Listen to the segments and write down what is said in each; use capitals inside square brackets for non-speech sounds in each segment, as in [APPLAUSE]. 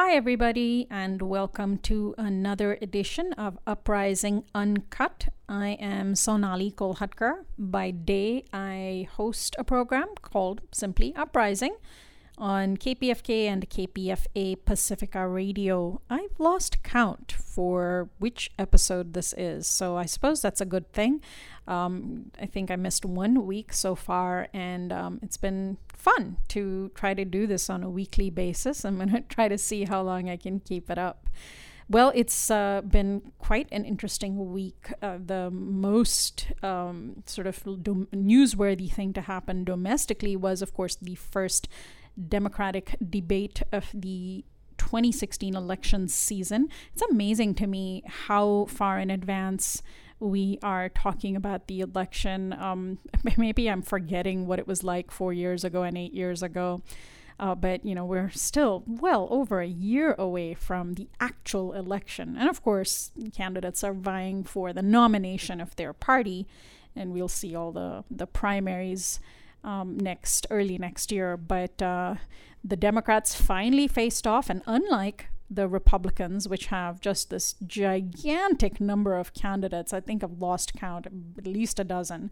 Hi, everybody, and welcome to another edition of Uprising Uncut. I am Sonali Kolhatkar. By day, I host a program called Simply Uprising on KPFK and KPFA Pacifica Radio. I've lost count for which episode this is, so I suppose that's a good thing. Um, I think I missed one week so far, and um, it's been fun to try to do this on a weekly basis. [LAUGHS] I'm going to try to see how long I can keep it up. Well, it's uh, been quite an interesting week. Uh, the most um, sort of dom- newsworthy thing to happen domestically was, of course, the first Democratic debate of the 2016 election season. It's amazing to me how far in advance we are talking about the election. Um, [LAUGHS] maybe I'm forgetting what it was like four years ago and eight years ago. Uh, but you know we're still well over a year away from the actual election, and of course, candidates are vying for the nomination of their party, and we'll see all the the primaries um, next early next year. But uh, the Democrats finally faced off, and unlike the Republicans, which have just this gigantic number of candidates. I think I've lost count, at least a dozen.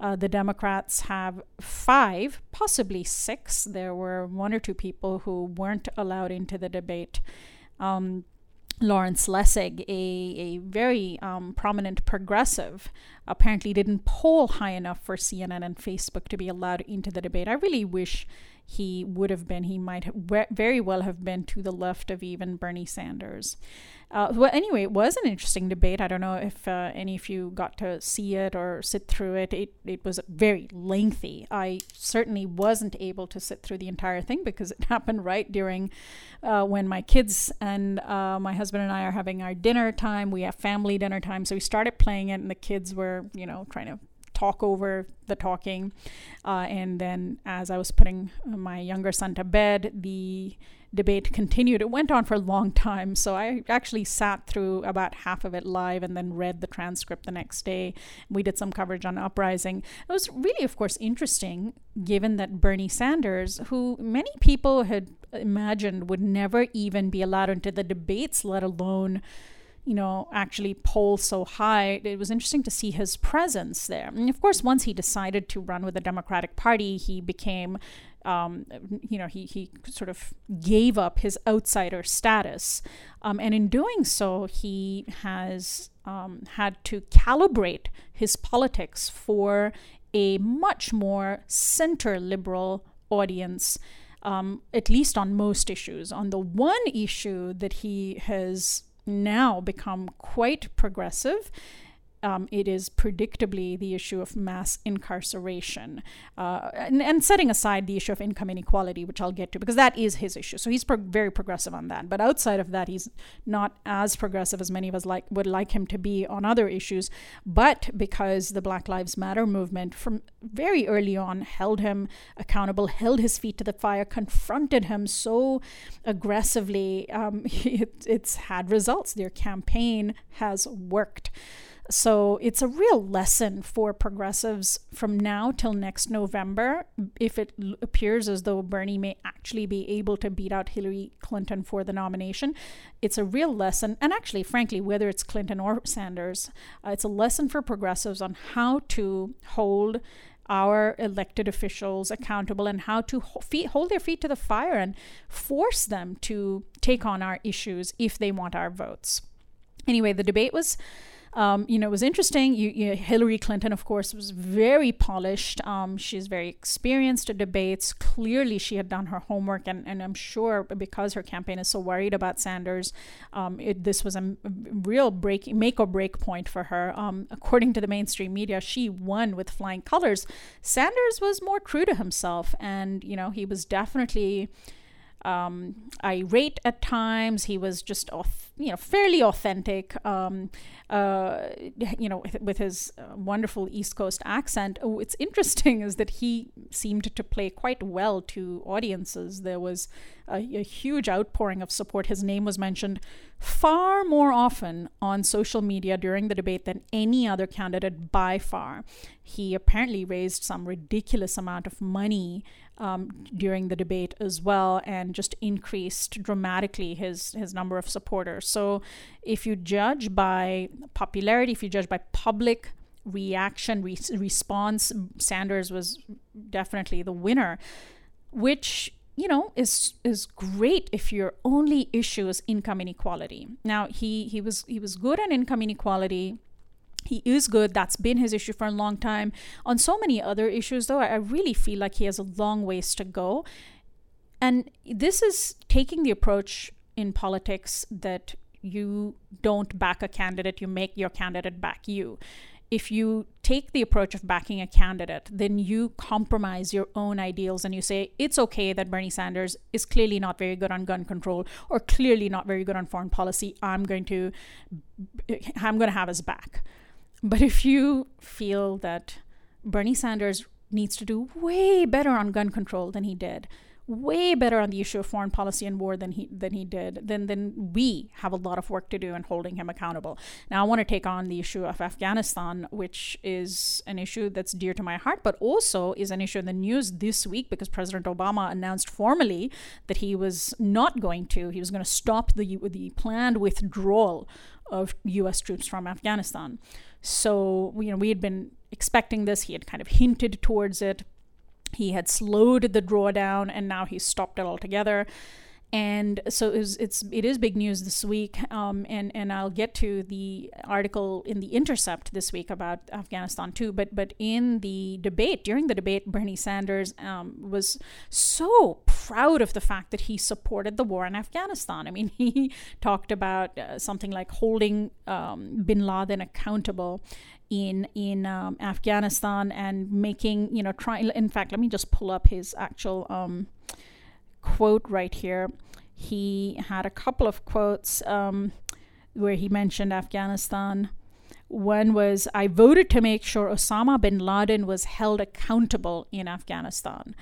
Uh, the Democrats have five, possibly six. There were one or two people who weren't allowed into the debate. Um, Lawrence Lessig, a, a very um, prominent progressive, apparently didn't poll high enough for CNN and Facebook to be allowed into the debate. I really wish he would have been. He might have very well have been to the left of even Bernie Sanders. Uh, well, anyway, it was an interesting debate. I don't know if uh, any of you got to see it or sit through it. It it was very lengthy. I certainly wasn't able to sit through the entire thing because it [LAUGHS] happened right during uh, when my kids and uh, my husband and I are having our dinner time. We have family dinner time, so we started playing it, and the kids were, you know, trying to talk over the talking. Uh, and then as I was putting my younger son to bed, the debate continued. It went on for a long time, so I actually sat through about half of it live and then read the transcript the next day. We did some coverage on Uprising. It was really, of course, interesting given that Bernie Sanders, who many people had imagined would never even be allowed into the debates, let alone you know, actually poll so high, it was interesting to see his presence there. And of course, once he decided to run with the Democratic Party, he became, um, you know, he, he sort of gave up his outsider status. Um, and in doing so, he has um, had to calibrate his politics for a much more center liberal audience. Um, at least on most issues. On the one issue that he has now become quite progressive um, it is predictably the issue of mass incarceration. Uh, and, and, setting aside the issue of income inequality, which I'll get to, because that is his issue. So he's pro- very progressive on that. But outside of that, he's not as progressive as many of us like would like him to be on other issues. But because the Black Lives Matter movement from very early on held him accountable, held his feet to the fire, confronted him so aggressively, um, [LAUGHS] it, it's had results. Their campaign has worked. So it's a real lesson for progressives from now till next November. If it appears as though Bernie may actually be able to beat out Hillary Clinton for the nomination, it's a real lesson. And actually, frankly, whether it's Clinton or Sanders, uh, it's a lesson for progressives on how to hold our elected officials accountable and how to hold their feet to the fire and force them to take on our issues if they want our votes. Anyway, the debate was um, you know, it was interesting. You, you, Hillary Clinton, of course, was very polished. Um, she's very experienced at debates. Clearly, she had done her homework, and, and I'm sure because her campaign is so worried about Sanders, um, it, this was a real break, make or break point for her. Um, according to the mainstream media, she won with flying colors. Sanders was more true to himself, and you know, he was definitely um, irate at times. He was just, you know, fairly authentic. Um, uh, you know, with, his uh, wonderful East Coast accent. Oh, it's interesting is that he seemed to play quite well to audiences. There was a, a huge outpouring of support. His name was mentioned far more often on social media during the debate than any other candidate by far. He apparently raised some ridiculous amount of money um, during the debate as well, and just increased dramatically his his number of supporters. So, if you judge by popularity, if you judge by public reaction, re- response, Sanders was definitely the winner, which you know is is great if your only issue is income inequality. Now he he was he was good on income inequality he is good. That's been his issue for a long time. On so many other issues, though, I really feel like he has a long ways to go. And this is taking the approach in politics that you don't back a candidate, you make your candidate back you. If you take the approach of backing a candidate, then you compromise your own ideals and you say, it's okay that Bernie Sanders is clearly not very good on gun control or clearly not very good on foreign policy. I'm going to I'm going to have his back. But if you feel that Bernie Sanders needs to do way better on gun control than he did, way better on the issue of foreign policy and war than he than he did, then then we have a lot of work to do in holding him accountable. Now I want to take on the issue of Afghanistan, which is an issue that's dear to my heart, but also is an issue in the news this week because President Obama announced formally that he was not going to, he was going to stop the the planned withdrawal of U.S. troops from Afghanistan. So, you know, we had been expecting this. He had kind of hinted towards it. He had slowed the drawdown and now he stopped it altogether. And so it's, it's it is big news this week um, and and I'll get to the article in the Intercept this week about Afghanistan too but but in the debate during the debate Bernie Sanders um, was so proud of the fact that he supported the war in Afghanistan. I mean [LAUGHS] he talked about uh, something like holding um, bin Laden accountable in in um, Afghanistan and making you know trying in fact let me just pull up his actual um, quote right here. He had a couple of quotes um, where he mentioned Afghanistan. One was, I voted to make sure Osama bin Laden was held accountable in Afghanistan.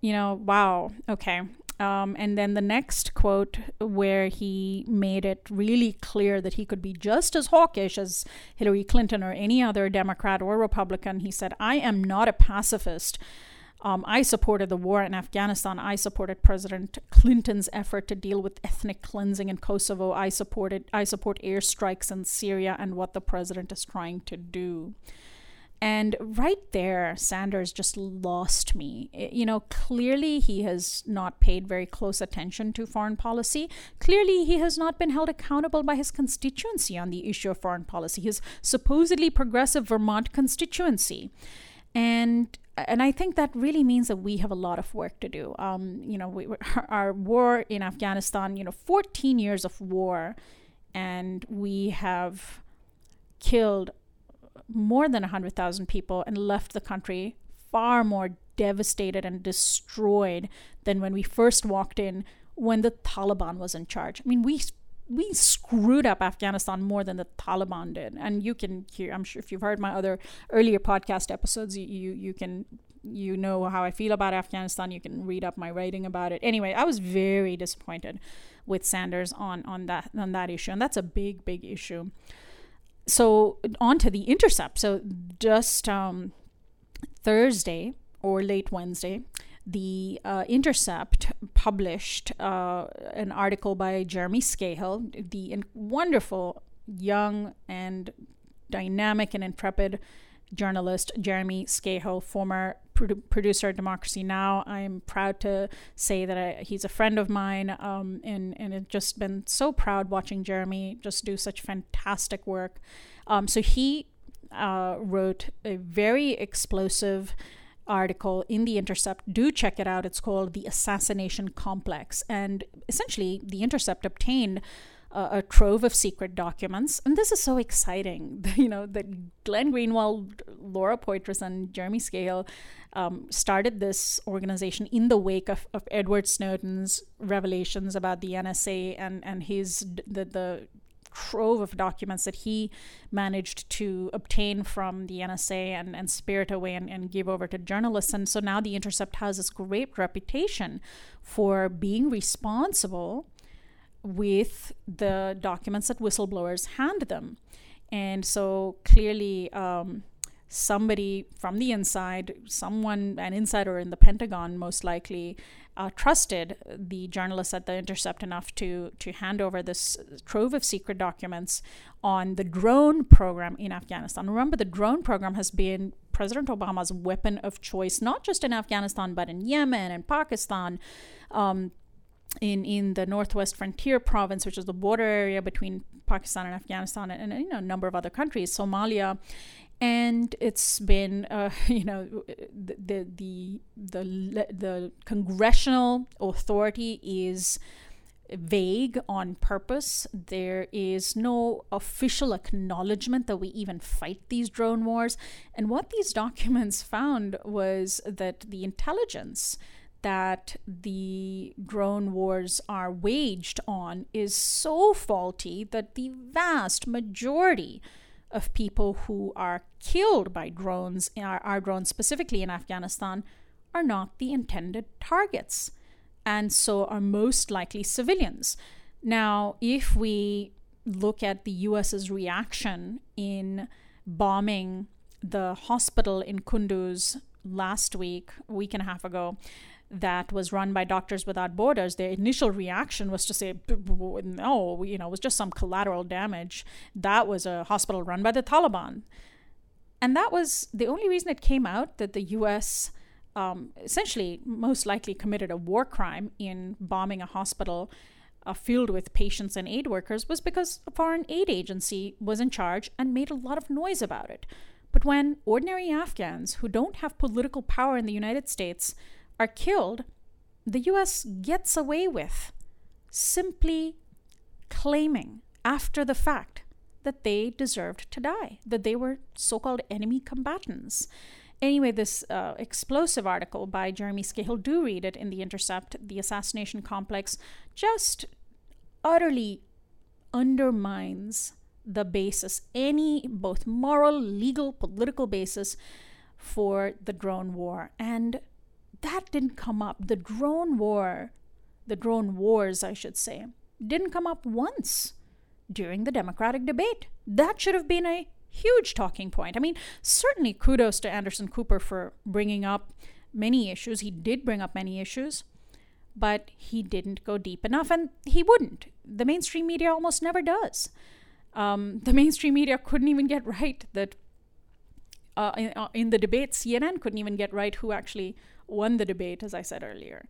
You know, wow, okay. Um, and then the next quote, where he made it really clear that he could be just as hawkish as Hillary Clinton or any other Democrat or Republican, he said, I am not a pacifist. Um, I supported the war in Afghanistan. I supported President Clinton's effort to deal with ethnic cleansing in Kosovo. I supported I support airstrikes in Syria and what the president is trying to do. And right there, Sanders just lost me. You know, clearly he has not paid very close attention to foreign policy. Clearly he has not been held accountable by his constituency on the issue of foreign policy, his supposedly progressive Vermont constituency. And and I think that really means that we have a lot of work to do. Um, you know, we, [LAUGHS] our war in Afghanistan, you know, 14 years of war, and we have killed more than 100,000 people and left the country far more devastated and destroyed than when we first walked in when the Taliban was in charge. I mean, we we screwed up Afghanistan more than the Taliban did. And you can hear, I'm sure if you've heard my other earlier podcast episodes, you, you, you can, you know how I feel about Afghanistan. You can read up my writing about it. Anyway, I was very disappointed with Sanders on, on that, on that issue. And that's a big, big issue. So on to the intercept. So just um, Thursday or late Wednesday, the uh, Intercept published uh, an article by Jeremy Scahill, the in- wonderful, young, and dynamic and intrepid journalist Jeremy Scahill, former producer at Democracy Now! I'm proud to say that I, he's a friend of mine, um, and and it's just been so proud watching Jeremy just do such fantastic work. Um, so he uh, wrote a very explosive article in The Intercept. Do check it out. It's called The Assassination Complex. And essentially, The Intercept obtained a trove of secret documents. And this is so exciting. [LAUGHS] you know, that Glenn Greenwald, Laura Poitras, and Jeremy Scahill um, started this organization in the wake of, of Edward Snowden's revelations about the NSA and, and his the, the trove of documents that he managed to obtain from the NSA and, and spirit away and, and give over to journalists. And so now The Intercept has this great reputation for being responsible with the documents that whistleblowers hand them. And so clearly, um, somebody from the inside, someone, an insider in the Pentagon, most likely, uh, trusted the journalists at the Intercept enough to to hand over this trove of secret documents on the drone program in Afghanistan. Remember, the drone program has been President Obama's weapon of choice, not just in Afghanistan, but in Yemen and Pakistan. Um, in, in the northwest frontier province, which is the border area between Pakistan and Afghanistan, and, and you know, a number of other countries, Somalia, and it's been uh, [LAUGHS] you know the, the the the the congressional authority is vague on purpose. There is no official acknowledgement that we even fight these drone wars. And what these [LAUGHS] documents found was that the intelligence that the drone wars are waged on is so faulty that the vast majority of people who are killed by drones, our, our drones specifically in Afghanistan, are not the intended targets, and so are most likely civilians. Now, if we look at the US's reaction in bombing the hospital in Kunduz last week, a week and a half ago, that was run by Doctors Without Borders, their initial reaction was to say, no, you know, it was just some collateral damage. That was a hospital run by the Taliban. And that was the only reason it came out that the US um, essentially most likely committed a war crime in bombing a hospital uh, filled with patients and aid workers was because a foreign aid agency was in charge and made a lot of noise about it. But when ordinary Afghans who don't have political power in the United States are killed, the US gets away with simply claiming after the fact that they deserved to die, that they were so called enemy combatants. Anyway, this uh, explosive article by Jeremy Scahill, do read it in The Intercept. The assassination complex just utterly undermines the basis, any both moral, legal, political basis for the drone war. And that didn't come up. The drone war, the drone wars, I should say, didn't come up once during the Democratic debate. That should have been a huge talking point. I mean, certainly kudos to Anderson Cooper for bringing up many issues. He did bring up many issues, but he didn't go deep enough, and he wouldn't. The mainstream media almost never does. Um, [LAUGHS] the mainstream media couldn't even get right that uh, in, uh, in the debate, CNN couldn't even get right who actually won the debate, as I said earlier.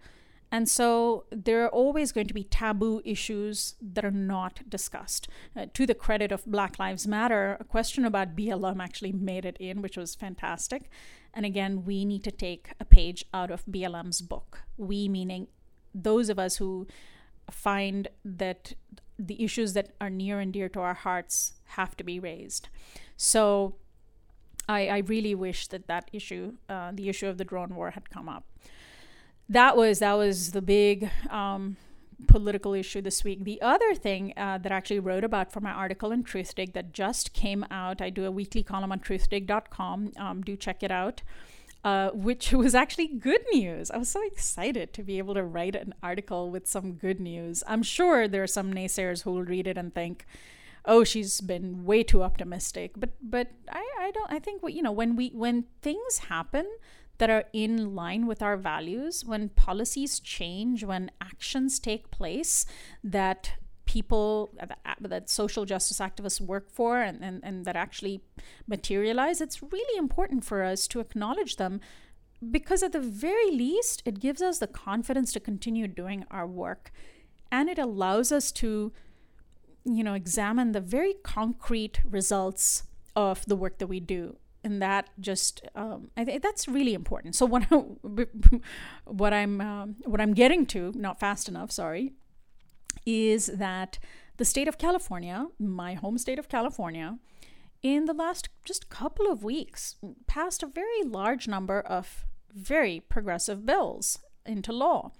And so there are always going to be taboo issues that are not discussed. Uh, to the credit of Black Lives Matter, a question about BLM actually made it in, which was fantastic. And again, we need to take a page out of BLM's book. We, meaning those of us who find that the issues that are near and dear to our hearts have to be raised. So I, I really wish that that issue, uh, the issue of the drone war, had come up. That was that was the big um, political issue this week. The other thing uh, that I actually wrote about for my article in Truthdig that just came out, I do a weekly column on truthdig.com. Um, do check it out. Uh, which [LAUGHS] was actually good news. I was so excited to be able to write an article with some good news. I'm sure there are some naysayers who will read it and think, oh she's been way too optimistic. But but i i don't i think you know when we when things happen that are in line with our values when policies change when actions take place that people that, that social justice activists work for and, and, and that actually materialize it's really important for us to acknowledge them because at the very least it gives us the confidence to continue doing our work. And it allows us to you know, examine the very concrete results of the work that we do. And that just, um, I think that's really important. So what, I, [LAUGHS] what I'm, um, what I'm getting to, not fast enough, sorry, is that the state of California, my home state of California, in the last just couple of weeks, passed a very large number of very progressive bills into law.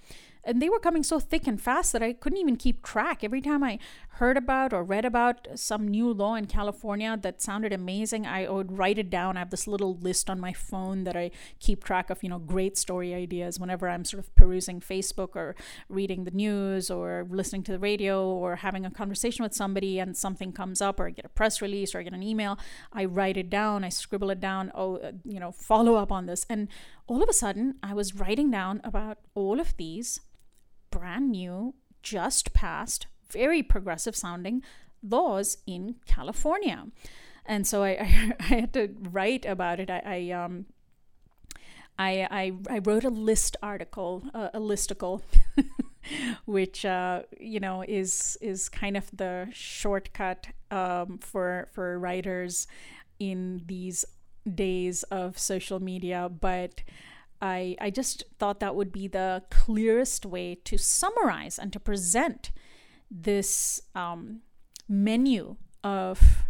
And they were coming so thick and fast that I couldn't even keep track. Every time I heard about or read about some new law in California that sounded amazing, I would write it down. I have this little list on my phone that I keep track of, you know, great story ideas whenever I'm sort of perusing Facebook or reading the news or listening to the radio or having a conversation with somebody and something comes up or I get a press release or I get an email. I write it down, I scribble it down, oh, uh, you know, follow up on this. And all of a sudden, I was writing down about all of these brand new, just passed, very progressive sounding laws in California. And so I, [LAUGHS] I, I had to write about it. I, I um, I, I, I, wrote a list article, uh, a listicle, [LAUGHS] which uh, you know is is kind of the shortcut um, for for writers in these days of social media. But I, I just thought that would be the clearest way to summarize and to present this um, menu of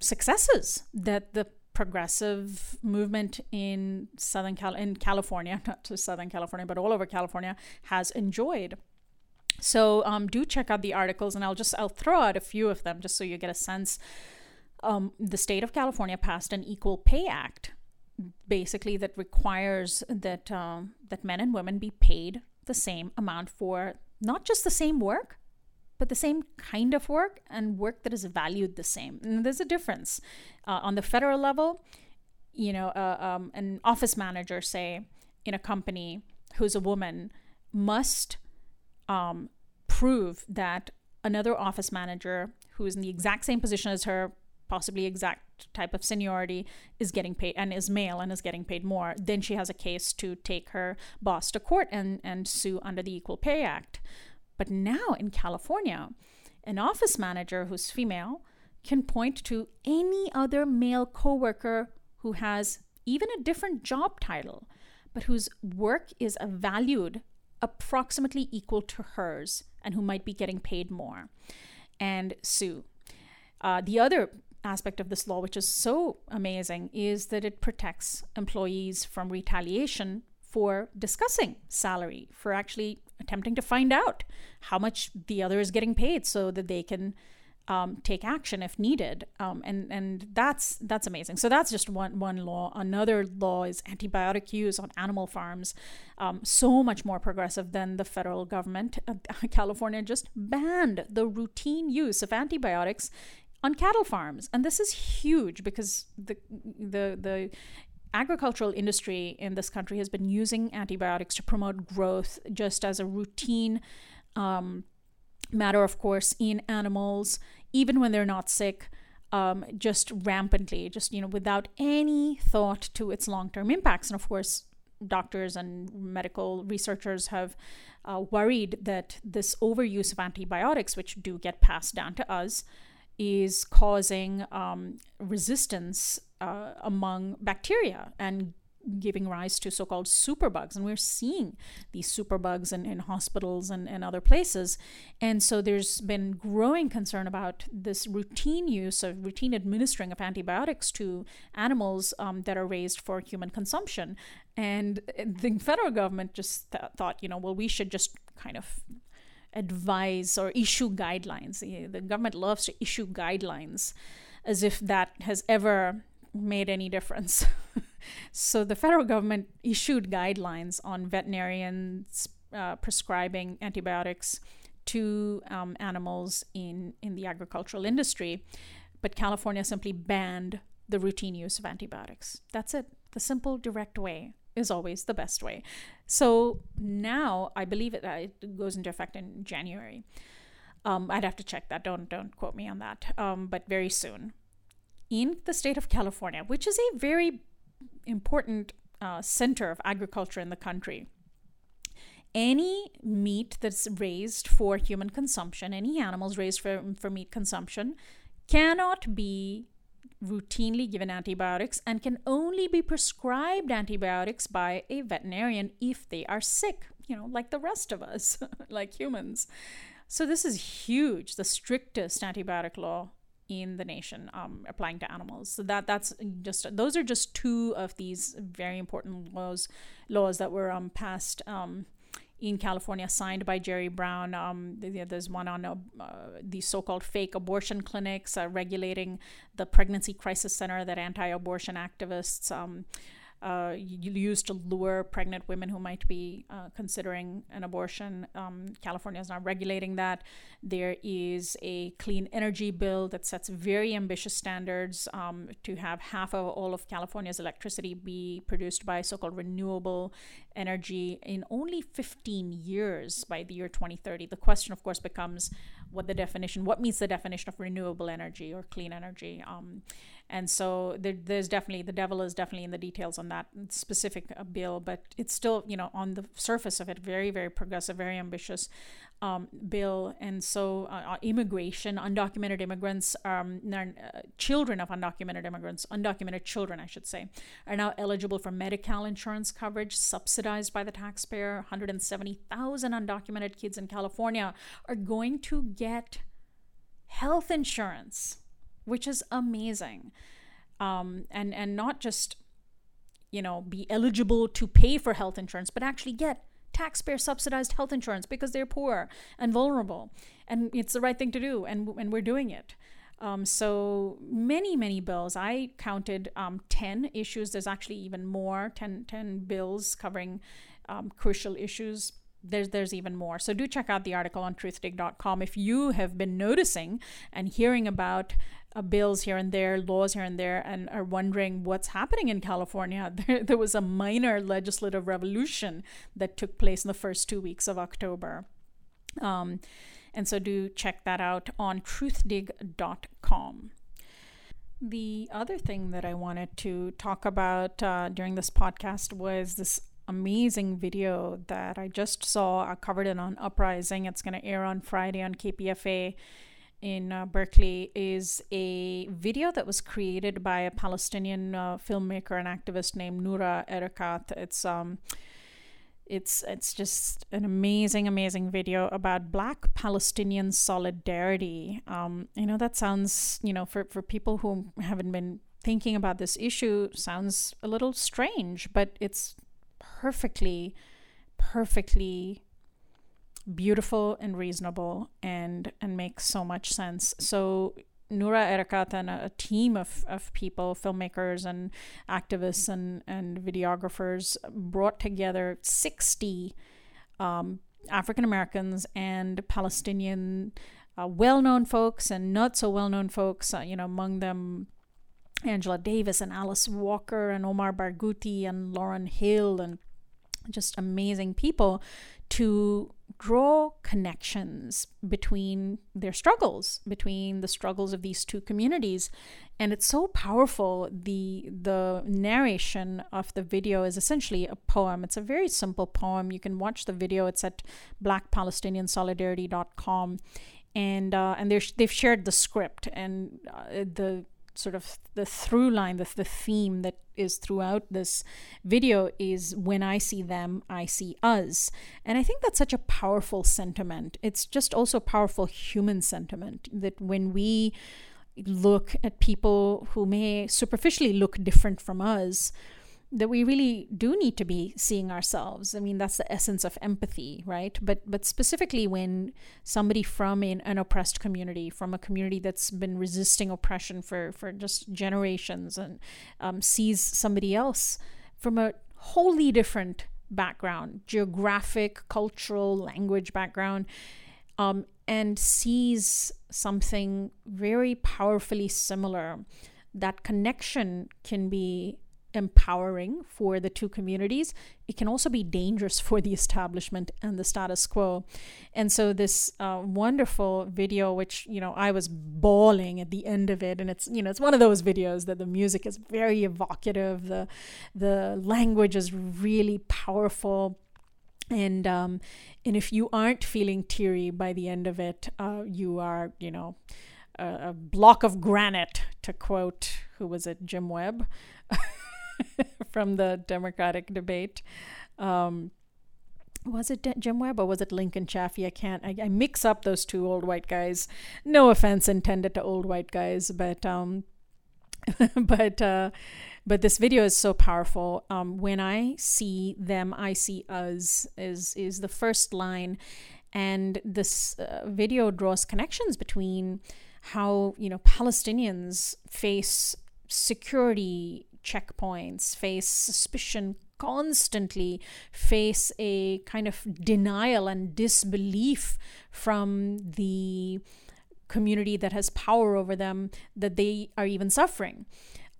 successes that the progressive movement in Southern Cal- in California, [LAUGHS] not to Southern California, but all over California, has enjoyed. So um, do check out the articles, and I'll just I'll throw out a few of them just so you get a sense. Um, the state of California passed an Equal Pay Act basically that requires that um, that men and women be paid the same amount for not just the same work, but the same kind of work and work that is valued the same. And there's a difference uh, on the federal level. You know, uh, um, an office manager, say, in a company who's a woman, must um, prove that another office manager who is in the exact same position as her possibly exact type of seniority is getting paid and is male and is getting paid more, then she has a case to take her boss to court and, and sue under the Equal Pay Act. But now in California, an office manager who's female can point to any other male coworker who has even a different job title, but whose work is valued approximately equal to hers and who might be getting paid more and sue. Uh, the other aspect of this law, which is so amazing, is that it protects employees from retaliation for discussing salary, for actually attempting to find out how much the other is getting paid so that they can um, take action if needed. Um, and and that's that's amazing. So that's just one one law. Another law is antibiotic use on animal farms. Um, so much more progressive than the federal government. Uh, [LAUGHS] California just banned the routine use of antibiotics on cattle farms. And this is huge because the the the agricultural industry in this country has been using antibiotics to promote growth just as a routine um, matter of course in animals even when they're not sick um, just rampantly just you know without any thought to its long-term impacts and of course doctors and medical researchers have uh, worried that this overuse of antibiotics which do get passed down to us is causing um, resistance uh, among bacteria and giving rise to so-called superbugs. And we're seeing these superbugs in, in hospitals and, and other places. And so there's been growing concern about this routine use of routine administering of antibiotics to animals um, that are raised for human consumption. And the federal government just th- thought you know well we should just kind of advise or issue guidelines. The government loves to issue guidelines as if that has ever made any difference. [LAUGHS] so the federal government issued guidelines on veterinarians uh, prescribing antibiotics to um, animals in, in the agricultural industry. But California simply banned the routine use of antibiotics. That's it. The simple, direct way is always the best way. So now I believe it, it goes into effect in January. Um, I'd have to check that. Don't don't quote me on that. Um, but very soon, in the state of California, which is a very important uh, center of agriculture in the country, any meat that's raised for human consumption, any animals raised for, for meat consumption, cannot be routinely given antibiotics and can only be prescribed antibiotics by a veterinarian if they are sick, you know, like the rest of us, [LAUGHS] like humans. So this is huge, the strictest antibiotic law in the nation um, applying to animals. So that that's just those are just two of these very important laws laws that were um, passed um, in California signed by Jerry Brown. Um, there's one on uh, these so called fake abortion clinics uh, regulating the pregnancy crisis center that anti abortion activists. Um, uh, used to lure pregnant women who might be uh, considering an abortion. Um, California is not regulating that. There is a clean energy bill that sets very ambitious standards um, to have half of all of California's electricity be produced by so called renewable energy in only 15 years by the year 2030. The question, of course, becomes what the definition, what meets the definition of renewable energy or clean energy. Um, and so there, there's definitely the devil is definitely in the details on that specific uh, bill but it's still you know on the surface of it very very progressive very ambitious um, bill. And so uh, uh immigration undocumented immigrants um, uh, children of undocumented immigrants undocumented children i should say are now eligible for medical insurance coverage subsidized by the taxpayer. 170000 undocumented kids in california are going to get health insurance which is amazing. Um, and and not just you know be eligible to pay for health insurance, but actually get taxpayer subsidized health insurance because they're poor and vulnerable, and it's the right thing to do, and and we're doing it. Um, so many, many bills. I counted um, 10 issues. There's actually even more 10, 10 bills covering um, crucial issues there's there's even more. So do check out the article on truthdig.com if you have been noticing and hearing about uh, bills here and there, laws here and there, and are wondering what's happening in California. [LAUGHS] There, there was a minor legislative revolution that took place in the first two weeks of October. Um, and so do check that out on truthdig.com. The other thing that I wanted to talk about uh, during this podcast was this amazing video that I just saw. I covered it on Uprising. It's going to air on Friday on KPFA in uh, Berkeley. Is a video that was created by a Palestinian uh, filmmaker and activist named Noura Erakat. It's um, it's it's just an amazing, amazing video about Black Palestinian solidarity. Um, you know that sounds, you know, for for people who haven't been thinking about this issue, sounds a little strange, but it's perfectly, perfectly beautiful and reasonable and and makes so much sense. So Noura Erakat and a, a, team of, of people, filmmakers and activists and, and videographers, brought together 60 um, African Americans and Palestinian uh, well known folks and not so well known folks, uh, you know, among them Angela Davis and Alice Walker and Omar Barghouti and Lauryn Hill and just amazing people to draw connections between their struggles between the struggles of these two communities. And it's so powerful the the narration of the video is essentially a poem. It's a very simple poem. You can watch the video. It's at blackpalestiniansolidarity.com and uh, and they've shared the script and uh, the sort of the through line, the, the theme that is throughout this video is when I see them, I see us. And I think that's such a powerful sentiment. It's just also a powerful human sentiment that when we look at people who may superficially look different from us, that we really do need to be seeing ourselves. I mean, that's the essence of empathy, right? But but specifically when somebody from an, an oppressed community, from a community that's been resisting oppression for for just generations, and um, sees somebody else from a wholly different background, geographic, cultural, language background, um, and sees something very powerfully similar, that connection can be empowering for the two communities, it can also be dangerous [LAUGHS] for the establishment and the status quo. And so, this uh, wonderful video, which you know I was bawling at the end of it, and it's you know it's one of those videos that the music is very evocative, the the language is really powerful. And um, and if you aren't feeling teary by the end of it, uh, you are, you know, a, a block of granite, to quote who was it, Jim Webb. [LAUGHS] [LAUGHS] from the Democratic debate. Um, was it Jim Webb or was it Lincoln Chafee? I can't. I, I, mix up those two old white guys. No offense intended to old white guys, but um, [LAUGHS] but uh, but this video is so powerful. Um, when I see them, I see us is is the first line, and this uh, video draws connections between how you know Palestinians face security checkpoints, face suspicion constantly, face a kind of denial and disbelief from the community that has power over them that they are even suffering.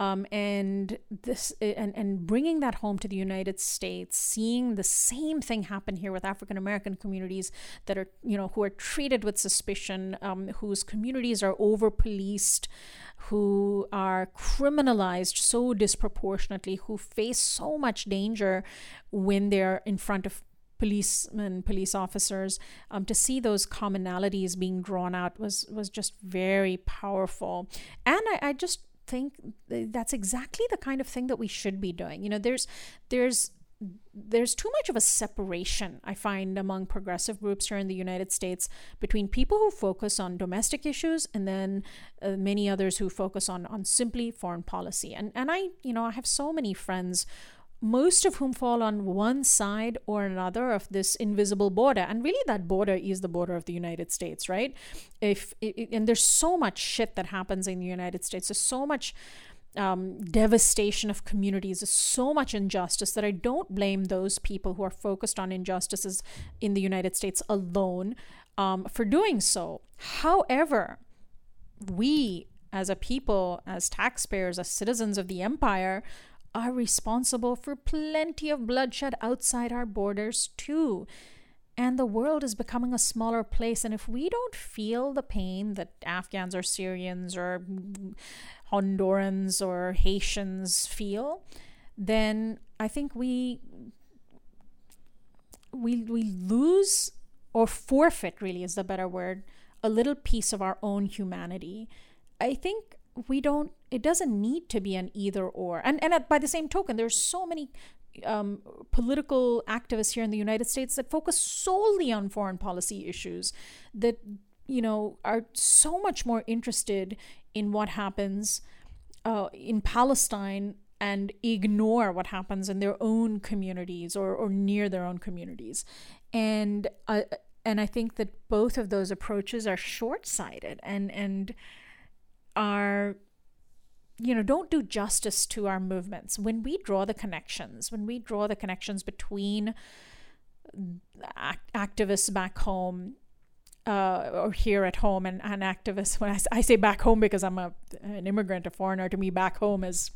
Um, and this and, and bringing that home to the United States, seeing the same thing happen here with African American communities that are you know who are treated with suspicion, um, whose communities are over policed, who are criminalized so disproportionately, who face so much danger when they're in front of policemen, police officers, um, to see those commonalities being drawn out was was just very powerful. And I, I just think that's exactly the kind of thing that we should be doing. You know, there's there's there's too much of a separation I find among progressive groups here in the United States between people who focus on domestic issues and then uh, many others who focus on on simply foreign policy. And and I, you know, I have so many friends most of whom fall on one side or another of this invisible border. And really that border is the border of the united states right? If and there's so much shit that happens in the united states. There's so much um, devastation of communities. There's so much injustice that i don't blame those people who are focused on injustices in the united states alone um, for doing so. However we as a people as taxpayers as citizens of the empire are responsible for plenty of bloodshed outside our borders, too. And the world is becoming a smaller place. And if we don't feel the pain that Afghans or Syrians or Hondurans or Haitians feel, then I think we we we lose or forfeit really is the better word a little piece of our own humanity. I think we don't it doesn't need to be an either or. And and by the same token there's so many um, political activists here in the united states that focus solely on foreign policy issues that you know are so much more interested in what happens uh, in palestine and ignore what happens in their own communities or, or near their own communities. And uh, and i think that both of those approaches are short-sighted and and are you know don't do justice to our movements. When we draw the connections when we draw the connections between act- activists back home uh, or here at home and, and activists when I, I say back home because i'm a, an immigrant a foreigner to me back home is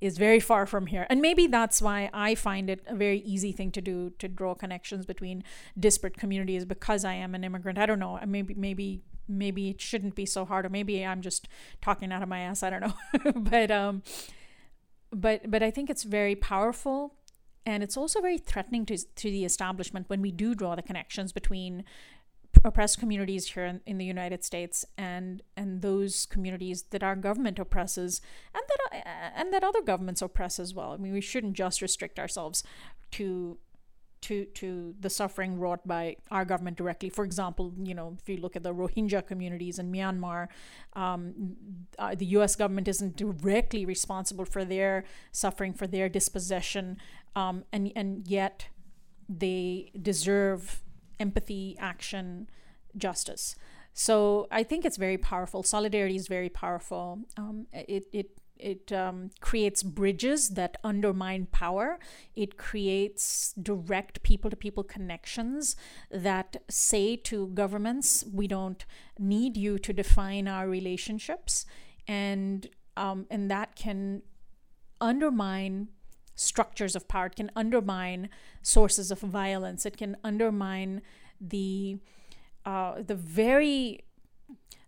is very far from here. And maybe that's why i find it a very easy thing to do to draw connections between disparate communities because i am an immigrant. I don't know. Maybe maybe maybe it shouldn't be so hard or maybe i'm just talking out of my ass i don't know [LAUGHS] but um but but i think it's very powerful and it's also very threatening to to the establishment when we do draw the connections between oppressed communities here in, in the United States and and those communities that our government oppresses and that uh, and that other governments oppress as well. I mean, we shouldn't just restrict ourselves to to to the suffering wrought by our government directly. For example, you know, if you look at the Rohingya communities in Myanmar, um, uh, the U.S. government isn't directly responsible for their suffering, for their dispossession, um, and and yet they deserve empathy, action, justice. So I think it's very powerful. Solidarity is very powerful. Um, it it it um, creates bridges that undermine power. It creates direct people to people connections that say to governments, we don't need you to define our relationships. And, um, and that can undermine structures of power, it can undermine sources of violence, it can undermine the, uh, the very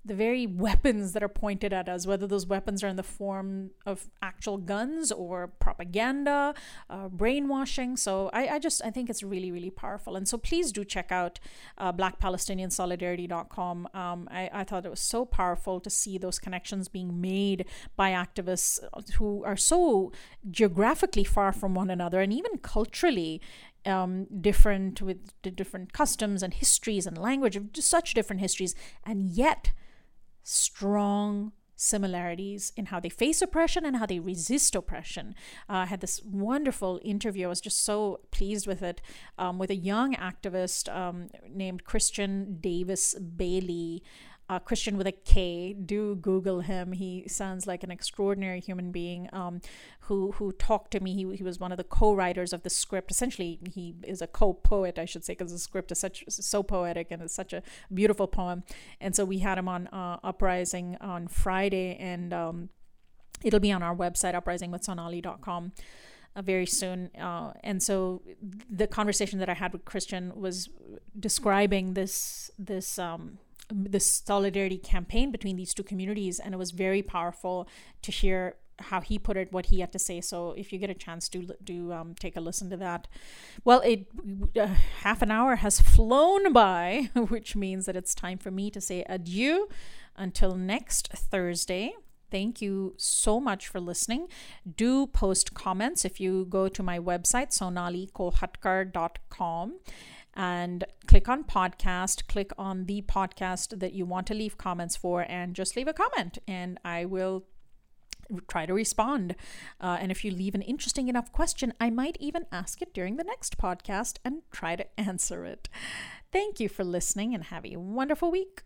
the very weapons that are pointed at us, whether those weapons are in the form of actual guns or propaganda, uh, brainwashing. So I, I, just I think it's really really powerful. And so please do check out uh, BlackPalestinianSolidarity.com. Um, I, I thought it was so powerful to see those connections being made by activists who are so geographically far from one another and even culturally um, different with the different customs and histories and language of such different histories, and yet strong similarities in how they face oppression and how they resist oppression. Uh, I had this wonderful interview. I was just so pleased with it um, with a young activist um, named Kristian Davis Bailey uh, Christian with a K. Do Google him. He sounds like an extraordinary human being um, who who talked to me. He, he was one of the co-writers of the script. Essentially, he is a co-poet, I should say, because the script is such so poetic and it's such a beautiful poem. And so we had him on uh, Uprising on Friday, and um, it'll be on our website, uprisingwithsonali.com. Uh, very soon. Uh, and so the conversation that I had with Kristian was describing this this um, this solidarity campaign between these two communities and it was very powerful to hear how he put it what he had to say. So if you get a chance to do um, take a listen to that. Well it uh, half an hour has flown by [LAUGHS] which means that it's time for me to say adieu until next thursday. Thank you so much for listening. Do post comments if you go to my website, sonalikolhatkar.com and click on podcast, click on the podcast that you want to leave comments for, and just leave a comment, and I will try to respond. Uh, and if you leave an interesting enough question, I might even ask it during the next podcast and try to [LAUGHS] answer it. Thank you for listening and have a wonderful week.